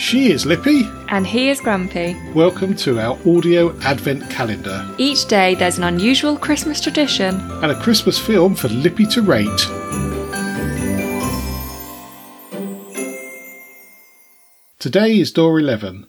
She is Lippy. And he is Grumpy. Welcome to our audio advent calendar Each day there's an unusual Christmas tradition. and a Christmas film for Lippy to rate. Today is door 11.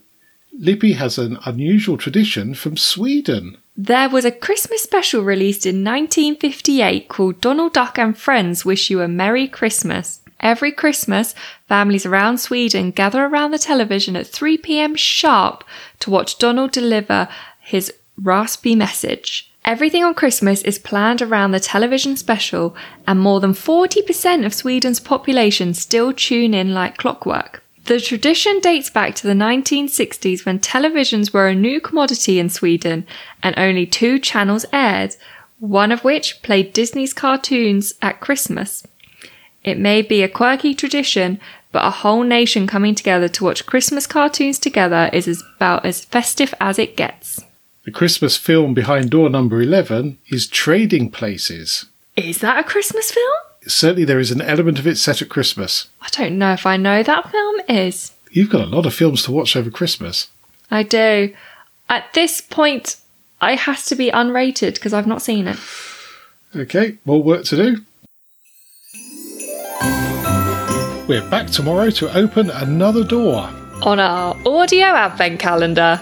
Lippy has an unusual tradition from Sweden. There was a Christmas special released in 1958 called Donald Duck and Friends Wish You a Merry Christmas. Every Christmas, families around Sweden gather around the television at 3 pm sharp to watch Donald deliver his raspy message. Everything on Christmas is planned around the television special, and more than 40% of Sweden's population still tune in like clockwork. The tradition dates back to the 1960s when televisions were a new commodity in Sweden and only two channels aired, one of which played Disney's cartoons at Christmas. It may be a quirky tradition, but a whole nation coming together to watch Christmas cartoons together is as- about as festive as it gets. The Christmas film behind door number 11 is Trading Places. Is that a Christmas film? Certainly, there is an element of it set at Christmas. I don't know if I know that film is. You've got a lot of films to watch over Christmas. I do. At this point, I has to be unrated because I've not seen it. Okay, more work to do. We're back tomorrow to open another door. On our audio advent calendar.